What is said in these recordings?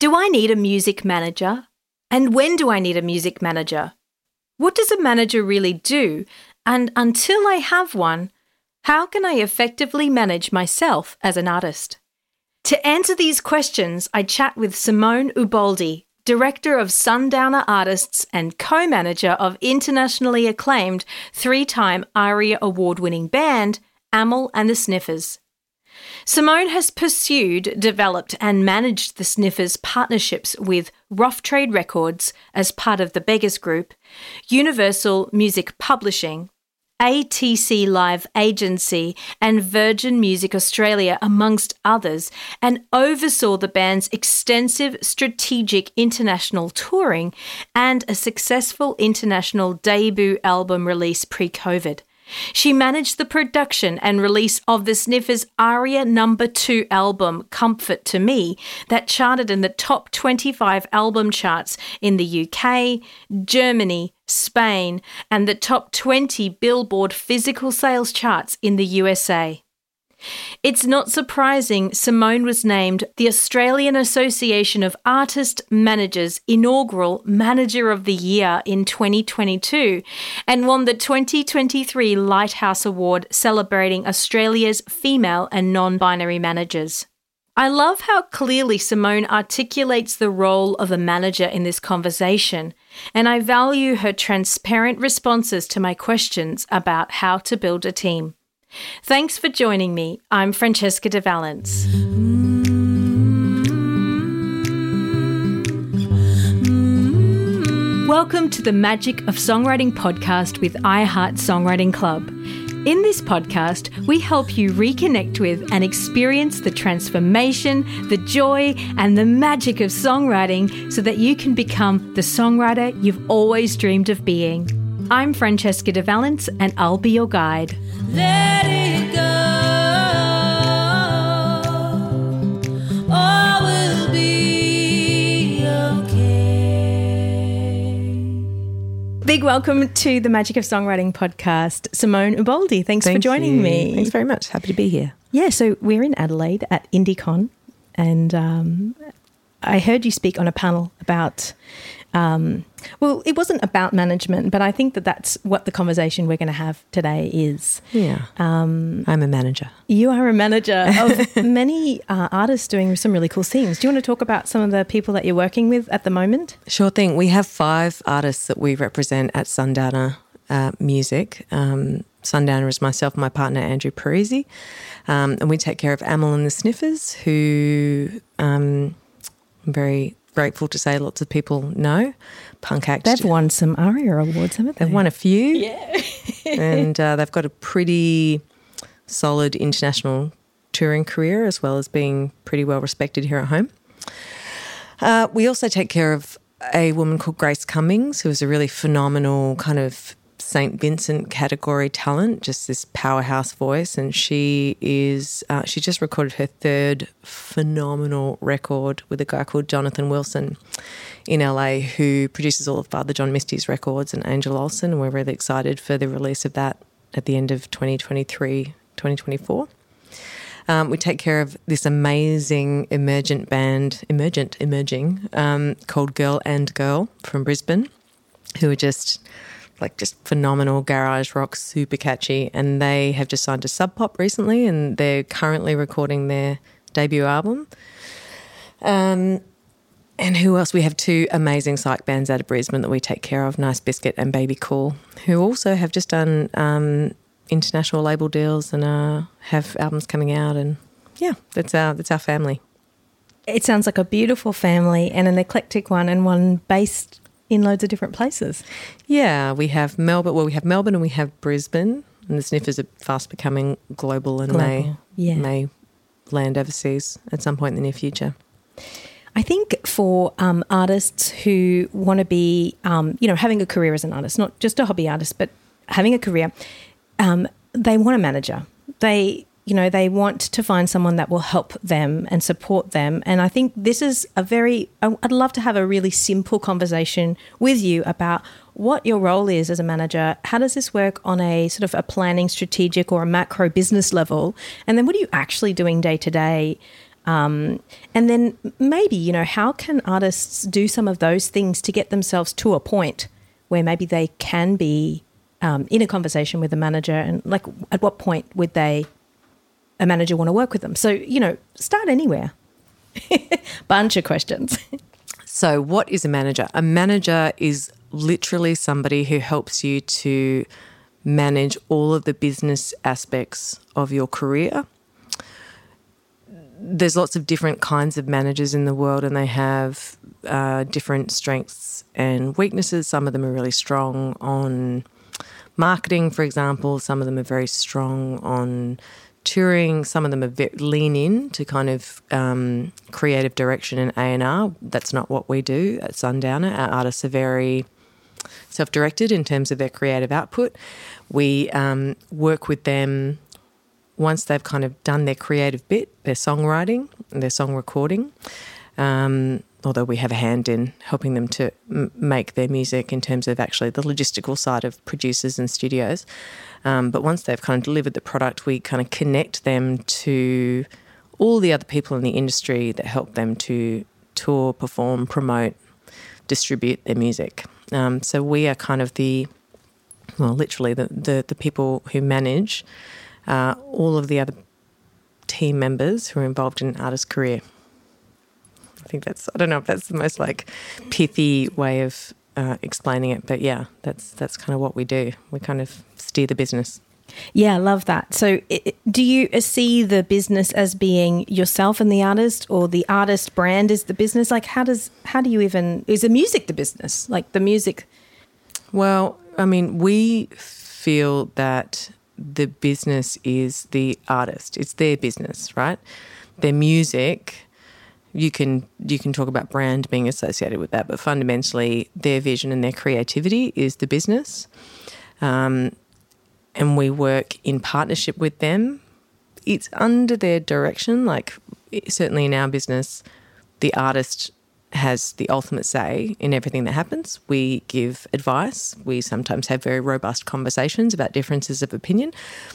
Do I need a music manager? And when do I need a music manager? What does a manager really do? And until I have one, how can I effectively manage myself as an artist? To answer these questions, I chat with Simone Ubaldi, Director of Sundowner Artists and co manager of internationally acclaimed three time ARIA award winning band, Amyl and the Sniffers. Simone has pursued, developed, and managed the Sniffers' partnerships with Rough Trade Records as part of the Beggars Group, Universal Music Publishing, ATC Live Agency, and Virgin Music Australia, amongst others, and oversaw the band's extensive strategic international touring and a successful international debut album release pre COVID. She managed the production and release of the Sniffers' ARIA number 2 album, Comfort to Me, that charted in the top 25 album charts in the UK, Germany, Spain, and the top 20 Billboard physical sales charts in the USA. It's not surprising Simone was named the Australian Association of Artist Managers inaugural Manager of the Year in 2022 and won the 2023 Lighthouse Award celebrating Australia's female and non binary managers. I love how clearly Simone articulates the role of a manager in this conversation, and I value her transparent responses to my questions about how to build a team. Thanks for joining me. I'm Francesca de Valence. Welcome to the Magic of Songwriting podcast with iHeart Songwriting Club. In this podcast, we help you reconnect with and experience the transformation, the joy, and the magic of songwriting so that you can become the songwriter you've always dreamed of being. I'm Francesca de Valence, and I'll be your guide. Let it go. All will be okay. Big welcome to the Magic of Songwriting podcast, Simone Ubaldi. Thanks Thank for joining you. me. Thanks very much. Happy to be here. Yeah, so we're in Adelaide at IndieCon, and um, I heard you speak on a panel about um, well, it wasn't about management, but I think that that's what the conversation we're going to have today is. Yeah. Um, I'm a manager. You are a manager of many uh, artists doing some really cool things. Do you want to talk about some of the people that you're working with at the moment? Sure thing. We have five artists that we represent at Sundowner uh, Music. Um, Sundowner is myself and my partner, Andrew Parisi. Um, and we take care of Amyl and the Sniffers, who um, I'm very grateful to say lots of people know. Punk act. They've won some ARIA awards, haven't they? They've won a few. Yeah. and uh, they've got a pretty solid international touring career as well as being pretty well respected here at home. Uh, we also take care of a woman called Grace Cummings, who is a really phenomenal kind of St. Vincent category talent, just this powerhouse voice. And she is, uh, she just recorded her third phenomenal record with a guy called Jonathan Wilson in LA, who produces all of Father John Misty's records and Angel Olsen. We're really excited for the release of that at the end of 2023, 2024. Um, we take care of this amazing emergent band, emergent, emerging, um, called Girl and Girl from Brisbane, who are just like just phenomenal garage rock, super catchy. And they have just signed to Sub Pop recently, and they're currently recording their debut album. Um, and who else? We have two amazing psych bands out of Brisbane that we take care of, Nice Biscuit and Baby Cool, who also have just done um, international label deals and uh, have albums coming out. And yeah, that's our that's our family. It sounds like a beautiful family and an eclectic one, and one based in loads of different places. Yeah, we have Melbourne. Well, we have Melbourne and we have Brisbane, and the sniffers are fast becoming global and global. may yeah. may land overseas at some point in the near future. I think for um, artists who want to be, um, you know, having a career as an artist, not just a hobby artist, but having a career, um, they want a manager. They you know, they want to find someone that will help them and support them. And I think this is a very, I'd love to have a really simple conversation with you about what your role is as a manager. How does this work on a sort of a planning, strategic, or a macro business level? And then what are you actually doing day to day? Um, and then maybe, you know, how can artists do some of those things to get themselves to a point where maybe they can be um, in a conversation with a manager? And like, at what point would they, a manager want to work with them? So, you know, start anywhere. Bunch of questions. So, what is a manager? A manager is literally somebody who helps you to manage all of the business aspects of your career. There's lots of different kinds of managers in the world, and they have uh, different strengths and weaknesses. Some of them are really strong on marketing, for example. Some of them are very strong on touring. Some of them are lean in to kind of um, creative direction and A and R. That's not what we do at Sundowner. Our artists are very self-directed in terms of their creative output. We um, work with them once they've kind of done their creative bit, their songwriting, their song recording. Um, although we have a hand in helping them to m- make their music in terms of actually the logistical side of producers and studios. Um, but once they've kind of delivered the product, we kind of connect them to all the other people in the industry that help them to tour, perform, promote, distribute their music. Um, so we are kind of the, well, literally the, the, the people who manage uh, all of the other team members who are involved in an artist's career. I think that's, I don't know if that's the most like pithy way of uh, explaining it, but yeah, that's, that's kind of what we do. We kind of steer the business. Yeah, I love that. So, it, do you see the business as being yourself and the artist, or the artist brand is the business? Like, how does how do you even is the music the business? Like the music? Well, I mean, we feel that the business is the artist. It's their business, right? Their music. You can you can talk about brand being associated with that, but fundamentally, their vision and their creativity is the business. Um, and we work in partnership with them. It's under their direction. Like, certainly in our business, the artist has the ultimate say in everything that happens. We give advice. We sometimes have very robust conversations about differences of opinion,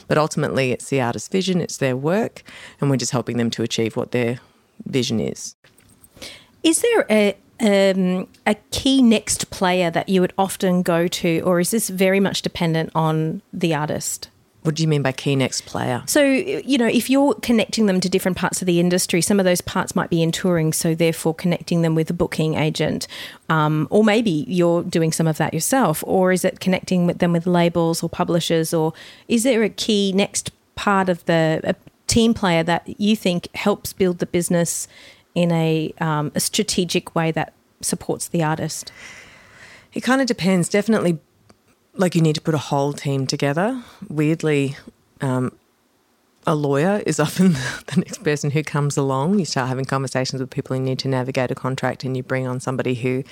but ultimately it's the artist's vision, it's their work, and we're just helping them to achieve what their vision is. Is there a um, a key next player that you would often go to, or is this very much dependent on the artist? What do you mean by key next player? So, you know, if you're connecting them to different parts of the industry, some of those parts might be in touring, so therefore connecting them with a booking agent. Um, or maybe you're doing some of that yourself, or is it connecting with them with labels or publishers, or is there a key next part of the team player that you think helps build the business in a, um, a strategic way that supports the artist? It kind of depends. Definitely, like you need to put a whole team together. Weirdly, um, a lawyer is often the next person who comes along. You start having conversations with people, who need to navigate a contract, and you bring on somebody who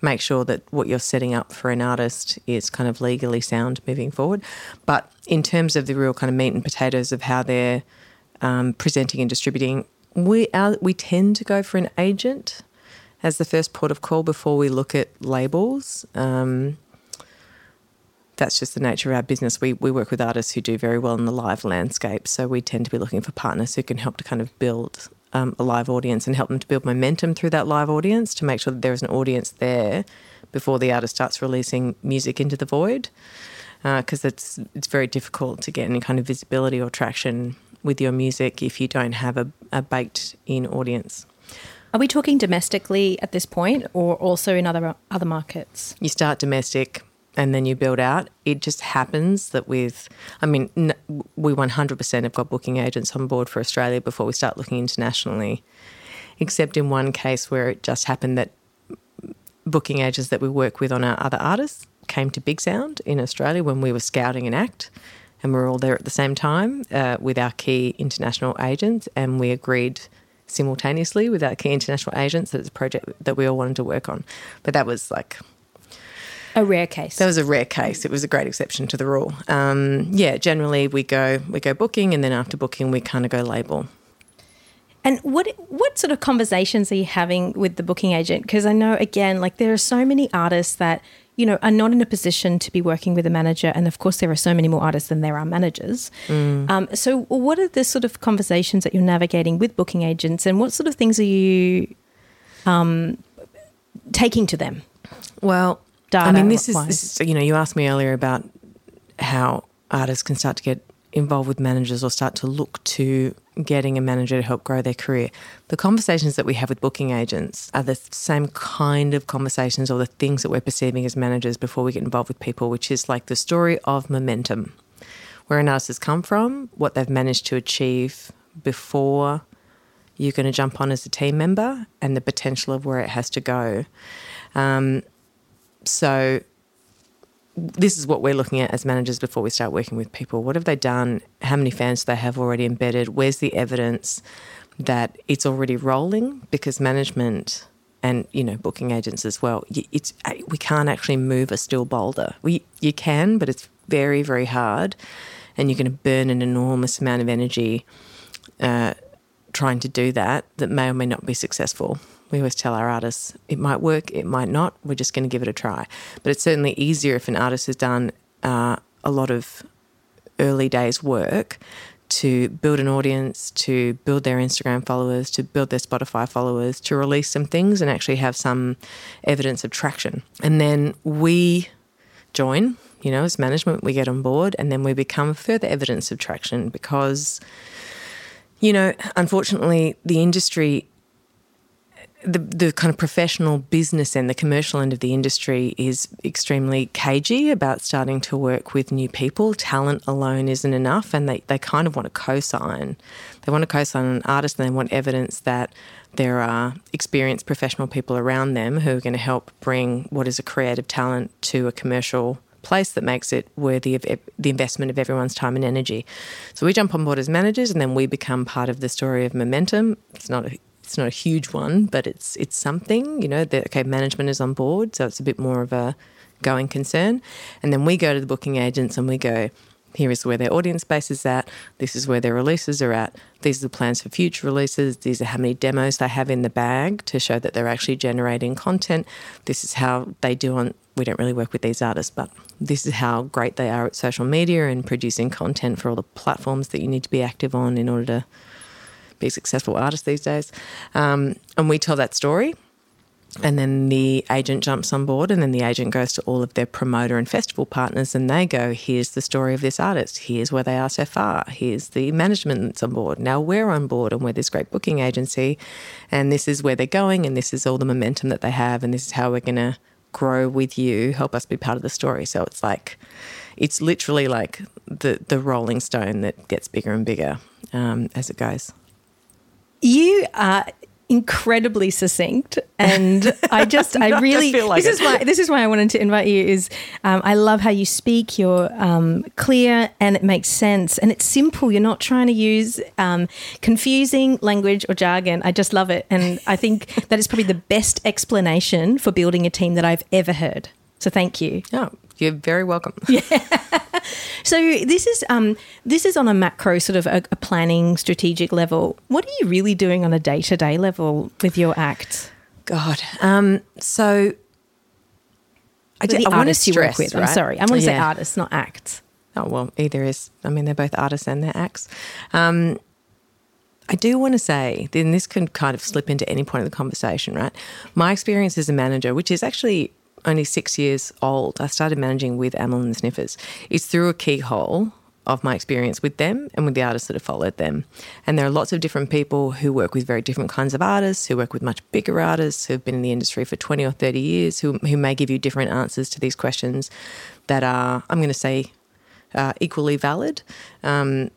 makes sure that what you're setting up for an artist is kind of legally sound moving forward. But in terms of the real kind of meat and potatoes of how they're um, presenting and distributing, we we tend to go for an agent as the first port of call before we look at labels. Um, that's just the nature of our business. We we work with artists who do very well in the live landscape, so we tend to be looking for partners who can help to kind of build um, a live audience and help them to build momentum through that live audience to make sure that there is an audience there before the artist starts releasing music into the void. Because uh, it's it's very difficult to get any kind of visibility or traction with your music if you don't have a, a baked in audience. Are we talking domestically at this point or also in other other markets? You start domestic and then you build out. It just happens that with, I mean, we 100% have got booking agents on board for Australia before we start looking internationally, except in one case where it just happened that booking agents that we work with on our other artists came to Big Sound in Australia when we were scouting an act and we were all there at the same time uh, with our key international agents, and we agreed simultaneously with our key international agents that it's a project that we all wanted to work on. But that was like a rare case. That was a rare case. It was a great exception to the rule. Um, yeah, generally we go we go booking, and then after booking we kind of go label. And what what sort of conversations are you having with the booking agent? Because I know again, like there are so many artists that you know, are not in a position to be working with a manager. And of course, there are so many more artists than there are managers. Mm. Um, so, what are the sort of conversations that you're navigating with booking agents, and what sort of things are you um, taking to them? Well, Data I mean, this is, this is, you know, you asked me earlier about how artists can start to get involved with managers or start to look to getting a manager to help grow their career. The conversations that we have with booking agents are the same kind of conversations or the things that we're perceiving as managers before we get involved with people, which is like the story of momentum, where an artist has come from, what they've managed to achieve before you're going to jump on as a team member, and the potential of where it has to go. Um, so this is what we're looking at as managers before we start working with people. What have they done? How many fans do they have already embedded? Where's the evidence that it's already rolling? Because management and you know booking agents as well, it's we can't actually move a still boulder. We you can, but it's very very hard, and you're going to burn an enormous amount of energy uh, trying to do that. That may or may not be successful we always tell our artists it might work, it might not. We're just going to give it a try. But it's certainly easier if an artist has done uh, a lot of early days work to build an audience, to build their Instagram followers, to build their Spotify followers, to release some things and actually have some evidence of traction. And then we join, you know, as management, we get on board and then we become further evidence of traction because, you know, unfortunately, the industry the, the kind of professional business and the commercial end of the industry is extremely cagey about starting to work with new people. Talent alone isn't enough, and they, they kind of want to co sign. They want to co sign an artist and they want evidence that there are experienced professional people around them who are going to help bring what is a creative talent to a commercial place that makes it worthy of the investment of everyone's time and energy. So we jump on board as managers and then we become part of the story of momentum. It's not a it's not a huge one, but it's it's something. You know, that okay, management is on board, so it's a bit more of a going concern. And then we go to the booking agents and we go, here is where their audience base is at. This is where their releases are at. These are the plans for future releases. These are how many demos they have in the bag to show that they're actually generating content. This is how they do on. We don't really work with these artists, but this is how great they are at social media and producing content for all the platforms that you need to be active on in order to be successful artist these days. Um, and we tell that story. And then the agent jumps on board, and then the agent goes to all of their promoter and festival partners, and they go, Here's the story of this artist. Here's where they are so far. Here's the management that's on board. Now we're on board, and we're this great booking agency, and this is where they're going, and this is all the momentum that they have, and this is how we're going to grow with you, help us be part of the story. So it's like, it's literally like the, the rolling stone that gets bigger and bigger um, as it goes. You are incredibly succinct and i just i really like this it. is why this is why i wanted to invite you is um, i love how you speak you're um, clear and it makes sense and it's simple. You're not trying to use um, confusing language or jargon. I just love it and i think that is probably the best explanation for building a team that i've ever heard. So thank you. Oh, you're very welcome. Yeah. So this is um, this is on a macro sort of a, a planning strategic level. What are you really doing on a day to day level with your act? God. Um, so I, want to stress, with. right? I'm sorry, I want to say Yeah. artists, not acts. Oh well, either is. I mean, they're both artists and they're acts. Um, I do want to say, then this can kind of slip into any point of the conversation, right? My experience as a manager, which is actually only six years old, I started managing with Amyl and the Sniffers. It's through a keyhole of my experience with them and with the artists that have followed them. And there are lots of different people who work with very different kinds of artists, who work with much bigger artists, who have been in the industry for 20 or 30 years, who, who may give you different answers to these questions that are, I'm going to say, uh, equally valid. Um,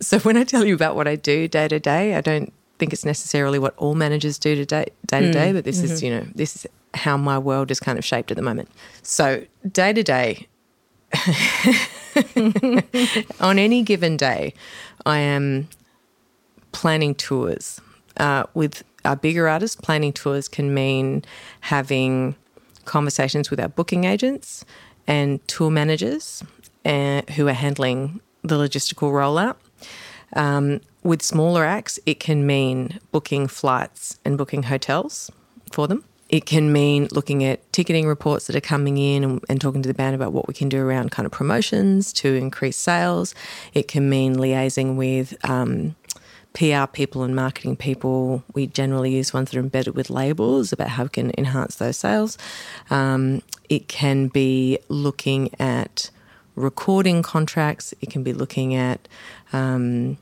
so when I tell you about what I do day to day, I don't think it's necessarily what all managers do to day, day to day, but this is, you know, this is how my world is kind of shaped at the moment. So day to day, on any given day, I am planning tours. Uh, with our bigger artists, planning tours can mean having conversations with our booking agents and tour managers uh, who are handling the logistical rollout. Um, with smaller acts, it can mean booking flights and booking hotels for them. It can mean looking at ticketing reports that are coming in and, and, talking to the band about what we can do around kind of promotions to increase sales. It can mean liaising with um, PR people and marketing people. We generally use ones that are embedded with labels about how we can enhance those sales. Um, it can be looking at recording contracts. It can be looking at um,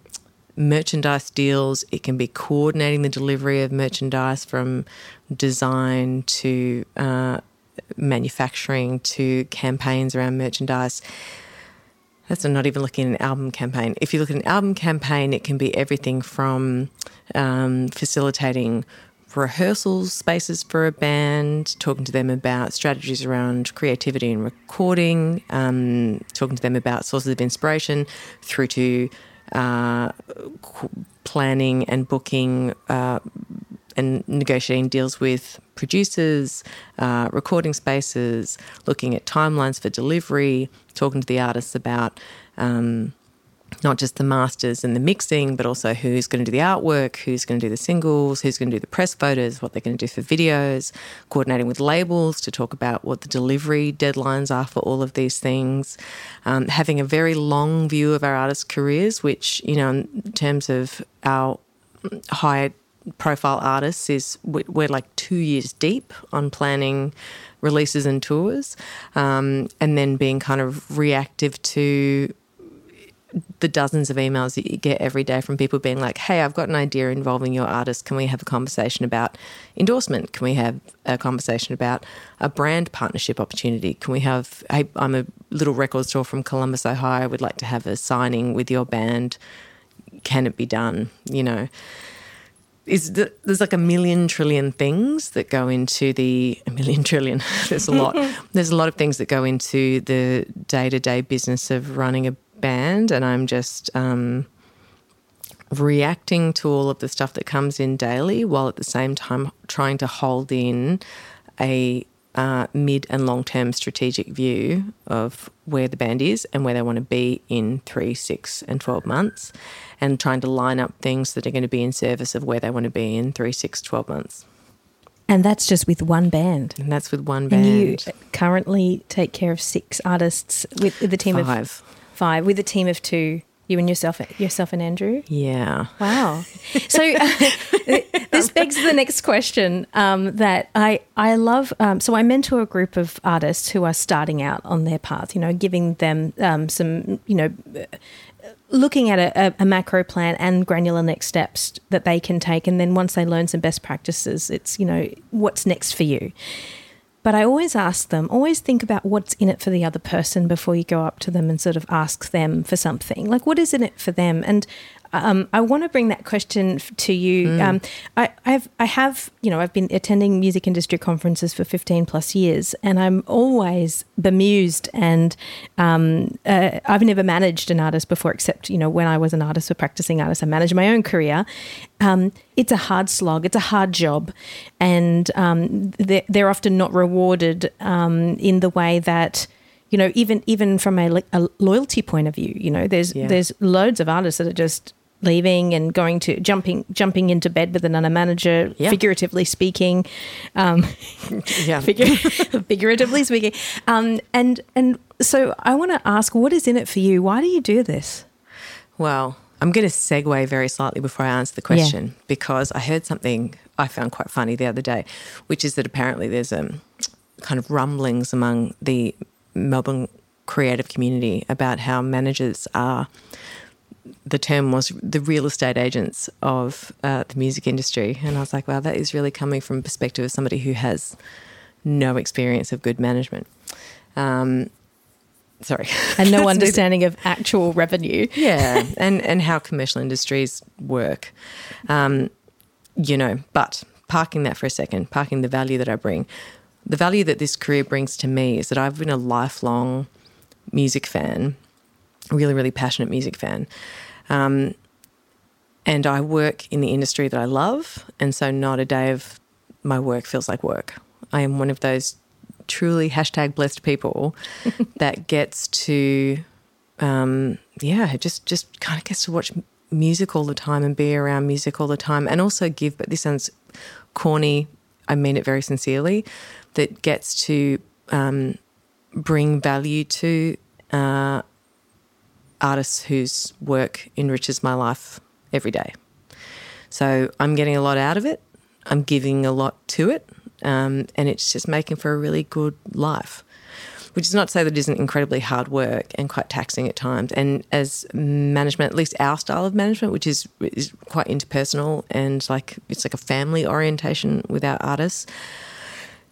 merchandise deals. It can be coordinating the delivery of merchandise from design to uh, manufacturing to campaigns around merchandise. That's not even looking at an album campaign. If you look at an album campaign, it can be everything from um, facilitating rehearsal spaces for a band, talking to them about strategies around creativity and recording, um, talking to them about sources of inspiration, through to uh, planning and booking uh, and negotiating deals with producers, uh, recording spaces, looking at timelines for delivery, talking to the artists about um, not just the masters and the mixing, but also who's going to do the artwork, who's going to do the singles, who's going to do the press photos, what they're going to do for videos, coordinating with labels to talk about what the delivery deadlines are for all of these things, um, having a very long view of our artists' careers, which, you know, in terms of our high profile artists, is we're like two years deep on planning releases and tours, um, and then being kind of reactive to the dozens of emails that you get every day from people being like, hey, I've got an idea involving your artist. Can we have a conversation about endorsement? Can we have a conversation about a brand partnership opportunity? Can we have, hey, I'm a little record store from Columbus, Ohio. I would like to have a signing with your band. Can it be done? You know, is the, there's like a million trillion things that go into the a million trillion. there's a lot. there's a lot of things that go into the day to day business of running a band and I'm just um, reacting to all of the stuff that comes in daily while at the same time trying to hold in a uh, mid and long term strategic view of where the band is and where they want to be in three, six, and 12 months, and trying to line up things that are going to be in service of where they want to be in three, six, 12 months. And that's just with one band. And that's with one band. And you currently take care of six artists with the team Five. of five with a team of two. You and yourself, yourself and Andrew. Yeah. Wow. So uh, this begs the next question um, that I I love. Um, so I mentor a group of artists who are starting out on their path. You know, giving them um, some. You know. Looking at a, a, macro plan and granular next steps that they can take, and then once they learn some best practices, it's you know what's next for you. But I always ask them, always think about what's in it for the other person before you go up to them and sort of ask them for something. Like, what is in it for them? And um, I want to bring that question to you. Mm. Um, I, I've, I have, you know, I've been attending music industry conferences for 15 plus years, and I'm always bemused. And um, uh, I've never managed an artist before, except, you know, when I was an artist or practicing artist, I managed my own career. Um, it's a hard slog, it's a hard job, and um, they're, they're, often not rewarded um, in the way that you know, even even from a, a, loyalty point of view, you know, there's yeah. there's loads of artists that are just leaving and going to jumping jumping into bed with another manager, yeah. figuratively speaking, um, yeah, figuratively speaking, um, and and so I want to ask, what is in it for you? Why do you do this? Well, I'm going to segue very slightly before I answer the question yeah. because I heard something I found quite funny the other day, which is that apparently there's a um, kind of rumblings among the Melbourne creative community about how managers are the term was the real estate agents of uh, the music industry. And I was like, wow, that is really coming from a perspective of somebody who has no experience of good management. Um, sorry. And no understanding of actual revenue. yeah, and, and how commercial industries work. Um, you know, but parking that for a second, parking the value that I bring. The value that this career brings to me is that I've been a lifelong music fan really, really passionate music fan. Um, and I work in the industry that I love. And so not a day of my work feels like work. I am one of those truly hashtag blessed people that gets to, um, yeah, just, just kind of gets to watch music all the time and be around music all the time and also give, but this sounds corny I mean it very sincerely, that gets to um, bring value to uh, artists whose work enriches my life every day. So I'm getting a lot out of it. I'm giving a lot to it. Um, and it's just making for a really good life. Which is not to say that it isn't incredibly hard work and quite taxing at times. And as management, at least our style of management, which is is quite interpersonal and like it's like a family orientation with our artists,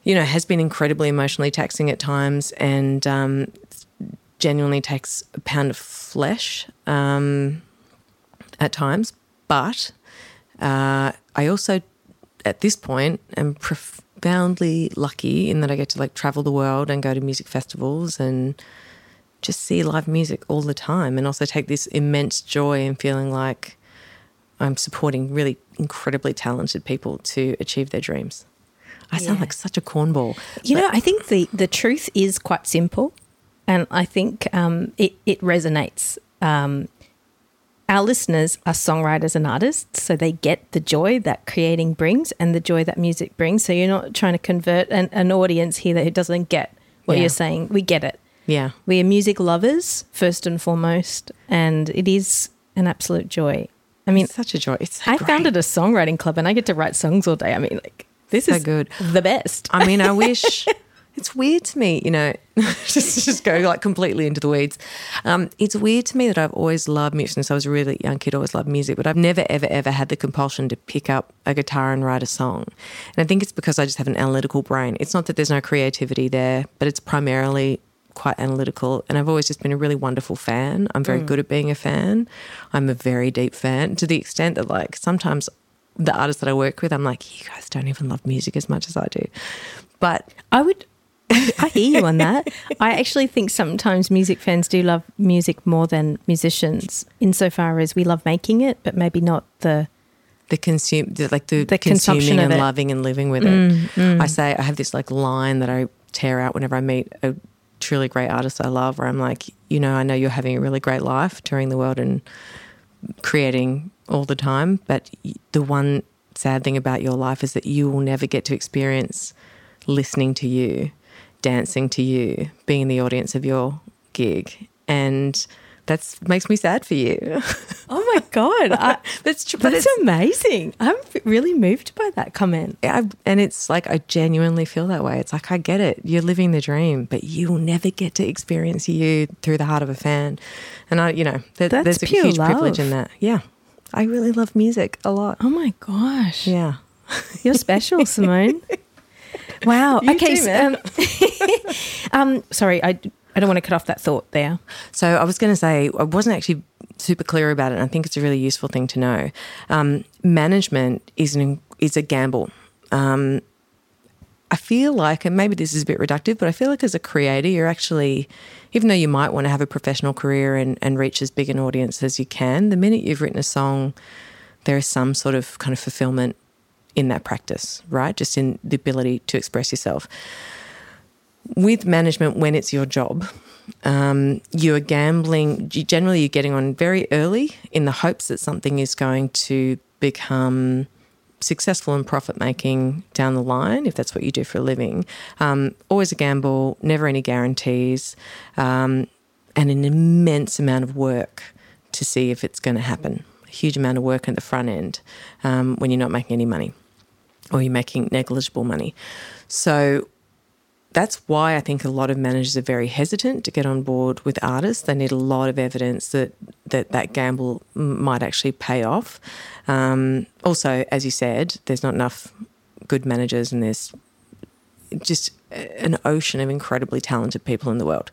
you know, has been incredibly emotionally taxing at times and um, genuinely takes a pound of flesh um, at times. But uh, I also, at this point, am profoundly lucky in that I get to like travel the world and go to music festivals and just see live music all the time, and also take this immense joy in feeling like I'm supporting really incredibly talented people to achieve their dreams. I sound Yeah. like such a cornball. You know, I think the, the truth is quite simple, and I think um, it, it resonates. Um, our listeners are songwriters and artists, so they get the joy that creating brings and the joy that music brings. So you're not trying to convert an, an audience here that doesn't get what Yeah. you're saying. We get it. Yeah. We are music lovers first and foremost, and it is an absolute joy. I mean, It's such a joy. It's so I great. founded a songwriting club, and I get to write songs all day. I mean, like this So is good. the best. I mean, I wish it's weird to me, you know, just just go like completely into the weeds. Um, it's weird to me that I've always loved music since I was a really young kid. Always loved music, but I've never ever ever had the compulsion to pick up a guitar and write a song. And I think it's because I just have an analytical brain. It's not that there's no creativity there, but it's primarily quite analytical and I've always just been a really wonderful fan. I'm very good at being a fan. I'm a very deep fan to the extent that like sometimes the artists that I work with, I'm like, you guys don't even love music as much as I do. But I would. I hear you on that. I actually think sometimes music fans do love music more than musicians, insofar as we love making it, but maybe not the. the consume the, like the, The consumption consuming and it. Mm, loving and living with it. I say I have this like line that I tear out whenever I meet a truly great artist I love, where I'm like, you know, I know you're having a really great life touring the world and creating all the time, but the one sad thing about your life is that you will never get to experience listening to you, dancing to you, being in the audience of your gig, and that makes me sad for you. Oh my god, I, that's true, but that's it's amazing! I'm really moved by that comment. I, and it's like I genuinely feel that way. It's like I get it. You're living the dream, but you will never get to experience you through the heart of a fan. And I, you know, there, That's there's a huge privilege in that. Yeah, I really love music a lot. Oh my gosh, Yeah, you're special, Simone. Wow. You okay. so, um, um, sorry, I I don't want to cut off that thought there. So I was going to say I wasn't actually super clear about it. And I think it's a really useful thing to know. Um, management is an is a gamble. Um, I feel like, and maybe this is a bit reductive, but I feel like as a creator, you're actually, even though you might want to have a professional career and, and reach as big an audience as you can, the minute you've written a song, there is some sort of kind of fulfillment in that practice, right? Just in the ability to express yourself. With management when it's your job um, you're gambling generally you're getting on very early in the hopes that something is going to become successful and profit making down the line if that's what you do for a living. Um, always a gamble never any guarantees um, and an immense amount of work to see if it's going to happen. A huge amount of work at the front end um, when you're not making any money or you're making negligible money so that's why I think a lot of managers are very hesitant to get on board with artists. They need a lot of evidence that that, that gamble might actually pay off. Um, also, as you said, there's not enough good managers, and there's just an ocean of incredibly talented people in the world.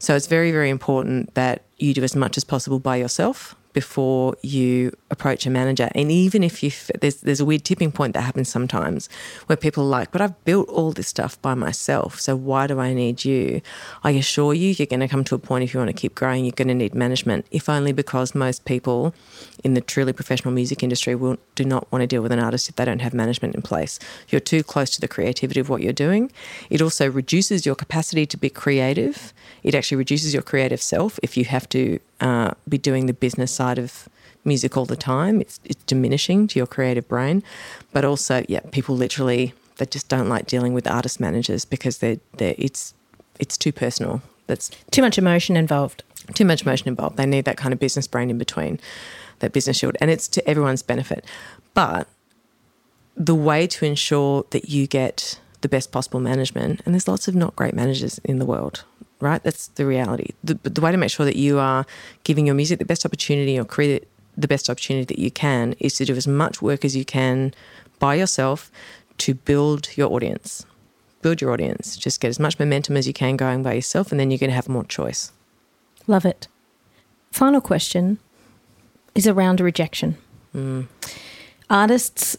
So it's very, very important that you do as much as possible by yourself before you approach a manager. And even if you, there's there's a weird tipping point that happens sometimes where people are like, but I've built all this stuff by myself, so why do I need you? I assure you, you're going to come to a point if you want to keep growing, you're going to need management. If only because most people in the truly professional music industry will do not want to deal with an artist if they don't have management in place. You're too close to the creativity of what you're doing. It also reduces your capacity to be creative. It actually reduces your creative self if you have to uh, be doing the business side of music all the time. It's, it's diminishing to your creative brain. But also, yeah, people literally they just don't like dealing with artist managers because they're, they're it's it's too personal. That's Too much emotion involved. too much emotion involved. They need that kind of business brain in between, that business shield, and it's to everyone's benefit. But the way to ensure that you get the best possible management, and there's lots of not great managers in the world, right? That's the reality. The, the way to make sure that you are giving your music the best opportunity or create the best opportunity that you can is to do as much work as you can by yourself to build your audience. Build your audience. Just get as much momentum as you can going by yourself, and then you're going to have more choice. Love it. Final question is around rejection. Mm. Artists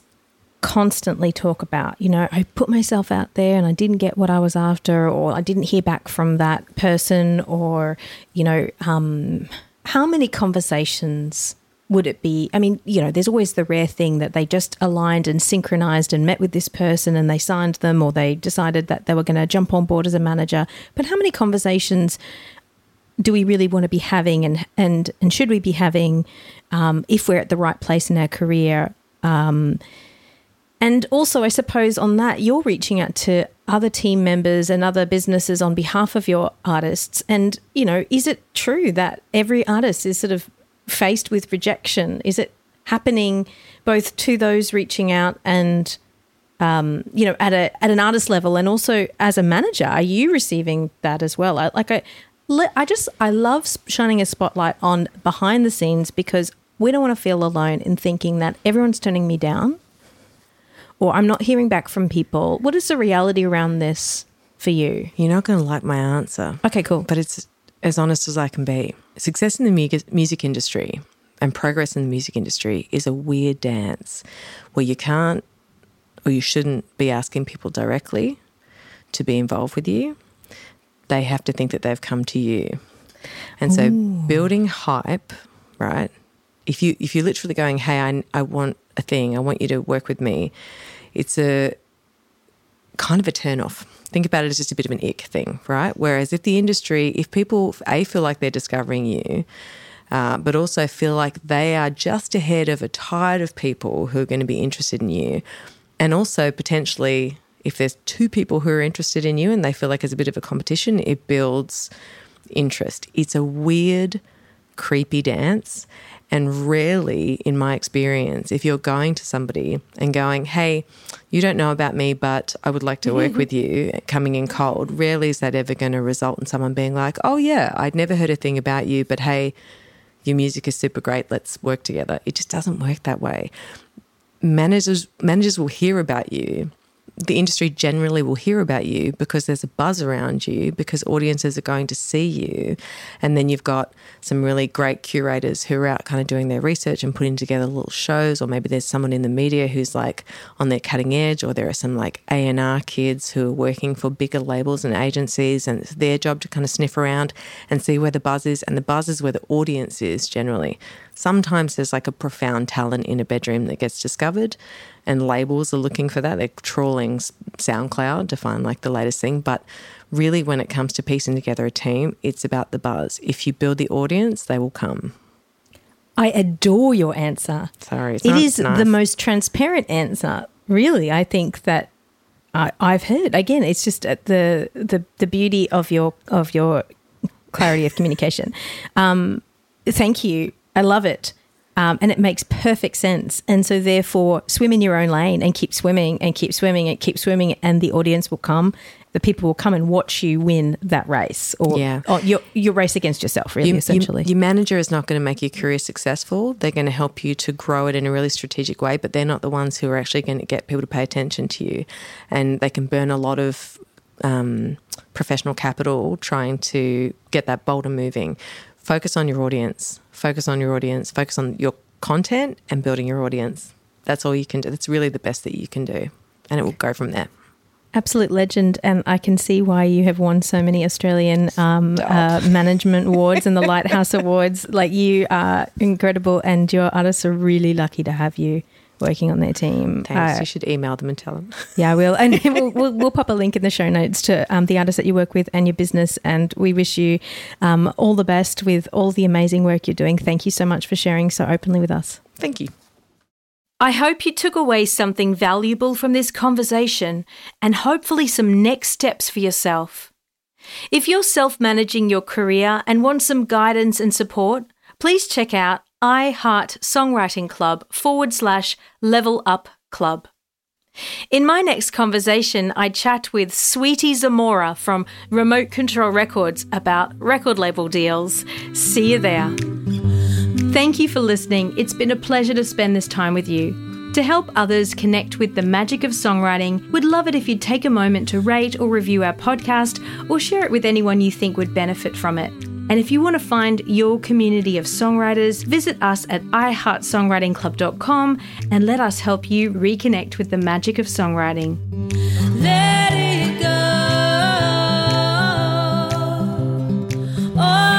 constantly talk about, you know, I put myself out there and I didn't get what I was after, or I didn't hear back from that person, or, you know, um, how many conversations would it be? I mean, you know, there's always the rare thing that they just aligned and synchronized and met with this person and they signed them or they decided that they were going to jump on board as a manager. But how many conversations do we really want to be having and and and should we be having um, if we're at the right place in our career um, and also i suppose on that you're reaching out to other team members and other businesses on behalf of your artists. And you know is it true that every artist is sort of faced with rejection? Is it happening both to those reaching out and um, you know, at a at an artist level, and also as a manager, are you receiving that as well? I, like I, I just I love shining a spotlight on behind the scenes because we don't want to feel alone in thinking that everyone's turning me down, or I'm not hearing back from people. What is the reality around this for you? You're not going to like my answer, Okay, cool. but it's as honest as I can be. Success in the mu- music industry and progress in the music industry is a weird dance where you can't or you shouldn't be asking people directly to be involved with you. They have to think that they've come to you. And so building hype, right? If you if you're literally going, "Hey, I I want a thing. I want you to work with me." It's a kind of a turn off. Think about it as just a bit of an ick thing, right? Whereas if the industry, if people a feel like they're discovering you, uh, but also feel like they are just ahead of a tide of people who are going to be interested in you, and also potentially if there's two people who are interested in you and they feel like it's a bit of a competition, it builds interest. It's a weird, creepy dance. And rarely, in my experience, if you're going to somebody and going, hey, you don't know about me, but I would like to work mm-hmm. with you, coming in cold, rarely is that ever going to result in someone being like, oh, yeah, I'd never heard a thing about you, but hey, your music is super great, let's work together. It just doesn't work that way managers managers will hear about you the industry generally will hear about you because there's a buzz around you because audiences are going to see you. And then you've got some really great curators who are out kind of doing their research and putting together little shows or maybe there's someone in the media who's like on their cutting edge or there are some like A&R kids who are working for bigger labels and agencies and it's their job to kind of sniff around and see where the buzz is. And the buzz is where the audience is generally sometimes there's like a profound talent in a bedroom that gets discovered and labels are looking for that they're trawling soundcloud to find like the latest thing but really when it comes to piecing together a team it's about the buzz if you build the audience they will come I adore your answer. sorry it's It is nice. the most transparent answer, really. I think that I, I've heard. Again, it's just uh, the the the beauty of your of your clarity of communication. Um, thank you. I love it. Um, and it makes perfect sense. And so, therefore, swim in your own lane and keep swimming and keep swimming and keep swimming, and the audience will come. The people will come and watch you win that race, or, Yeah. or your your race against yourself, really, You- you- essentially. your manager is not going to make your career successful. They're going to help you to grow it in a really strategic way, but they're not the ones who are actually going to get people to pay attention to you. And they can burn a lot of um, professional capital trying to get that boulder moving. Focus on your audience. Focus on your audience. Focus on your content and building your audience. That's all you can do. That's really the best that you can do. And it will go from there. Absolute legend, and I can see why you have won so many Australian um, uh, management awards and the Lighthouse Awards. Like you are incredible, and your artists are really lucky to have you working on their team. Thanks. Uh, you should email them and tell them. yeah, I will, and we'll, we'll, we'll pop a link in the show notes to um, the artists that you work with and your business. And we wish you um, all the best with all the amazing work you're doing. Thank you so much for sharing so openly with us. Thank you. I hope you took away something valuable from this conversation and hopefully some next steps for yourself. If you're self managing your career and want some guidance and support, please check out I Heart Songwriting Club forward slash level up club. In my next conversation, I chat with Sweetie Zamora from Remote Control Records about record label deals. See you there. Thank you for listening. It's been a pleasure to spend this time with you. To help others connect with the magic of songwriting, we'd love it if you'd take a moment to rate or review our podcast or share it with anyone you think would benefit from it. And if you want to find your community of songwriters, visit us at iHeartSongwritingClub.com and let us help you reconnect with the magic of songwriting. Let it go. Oh.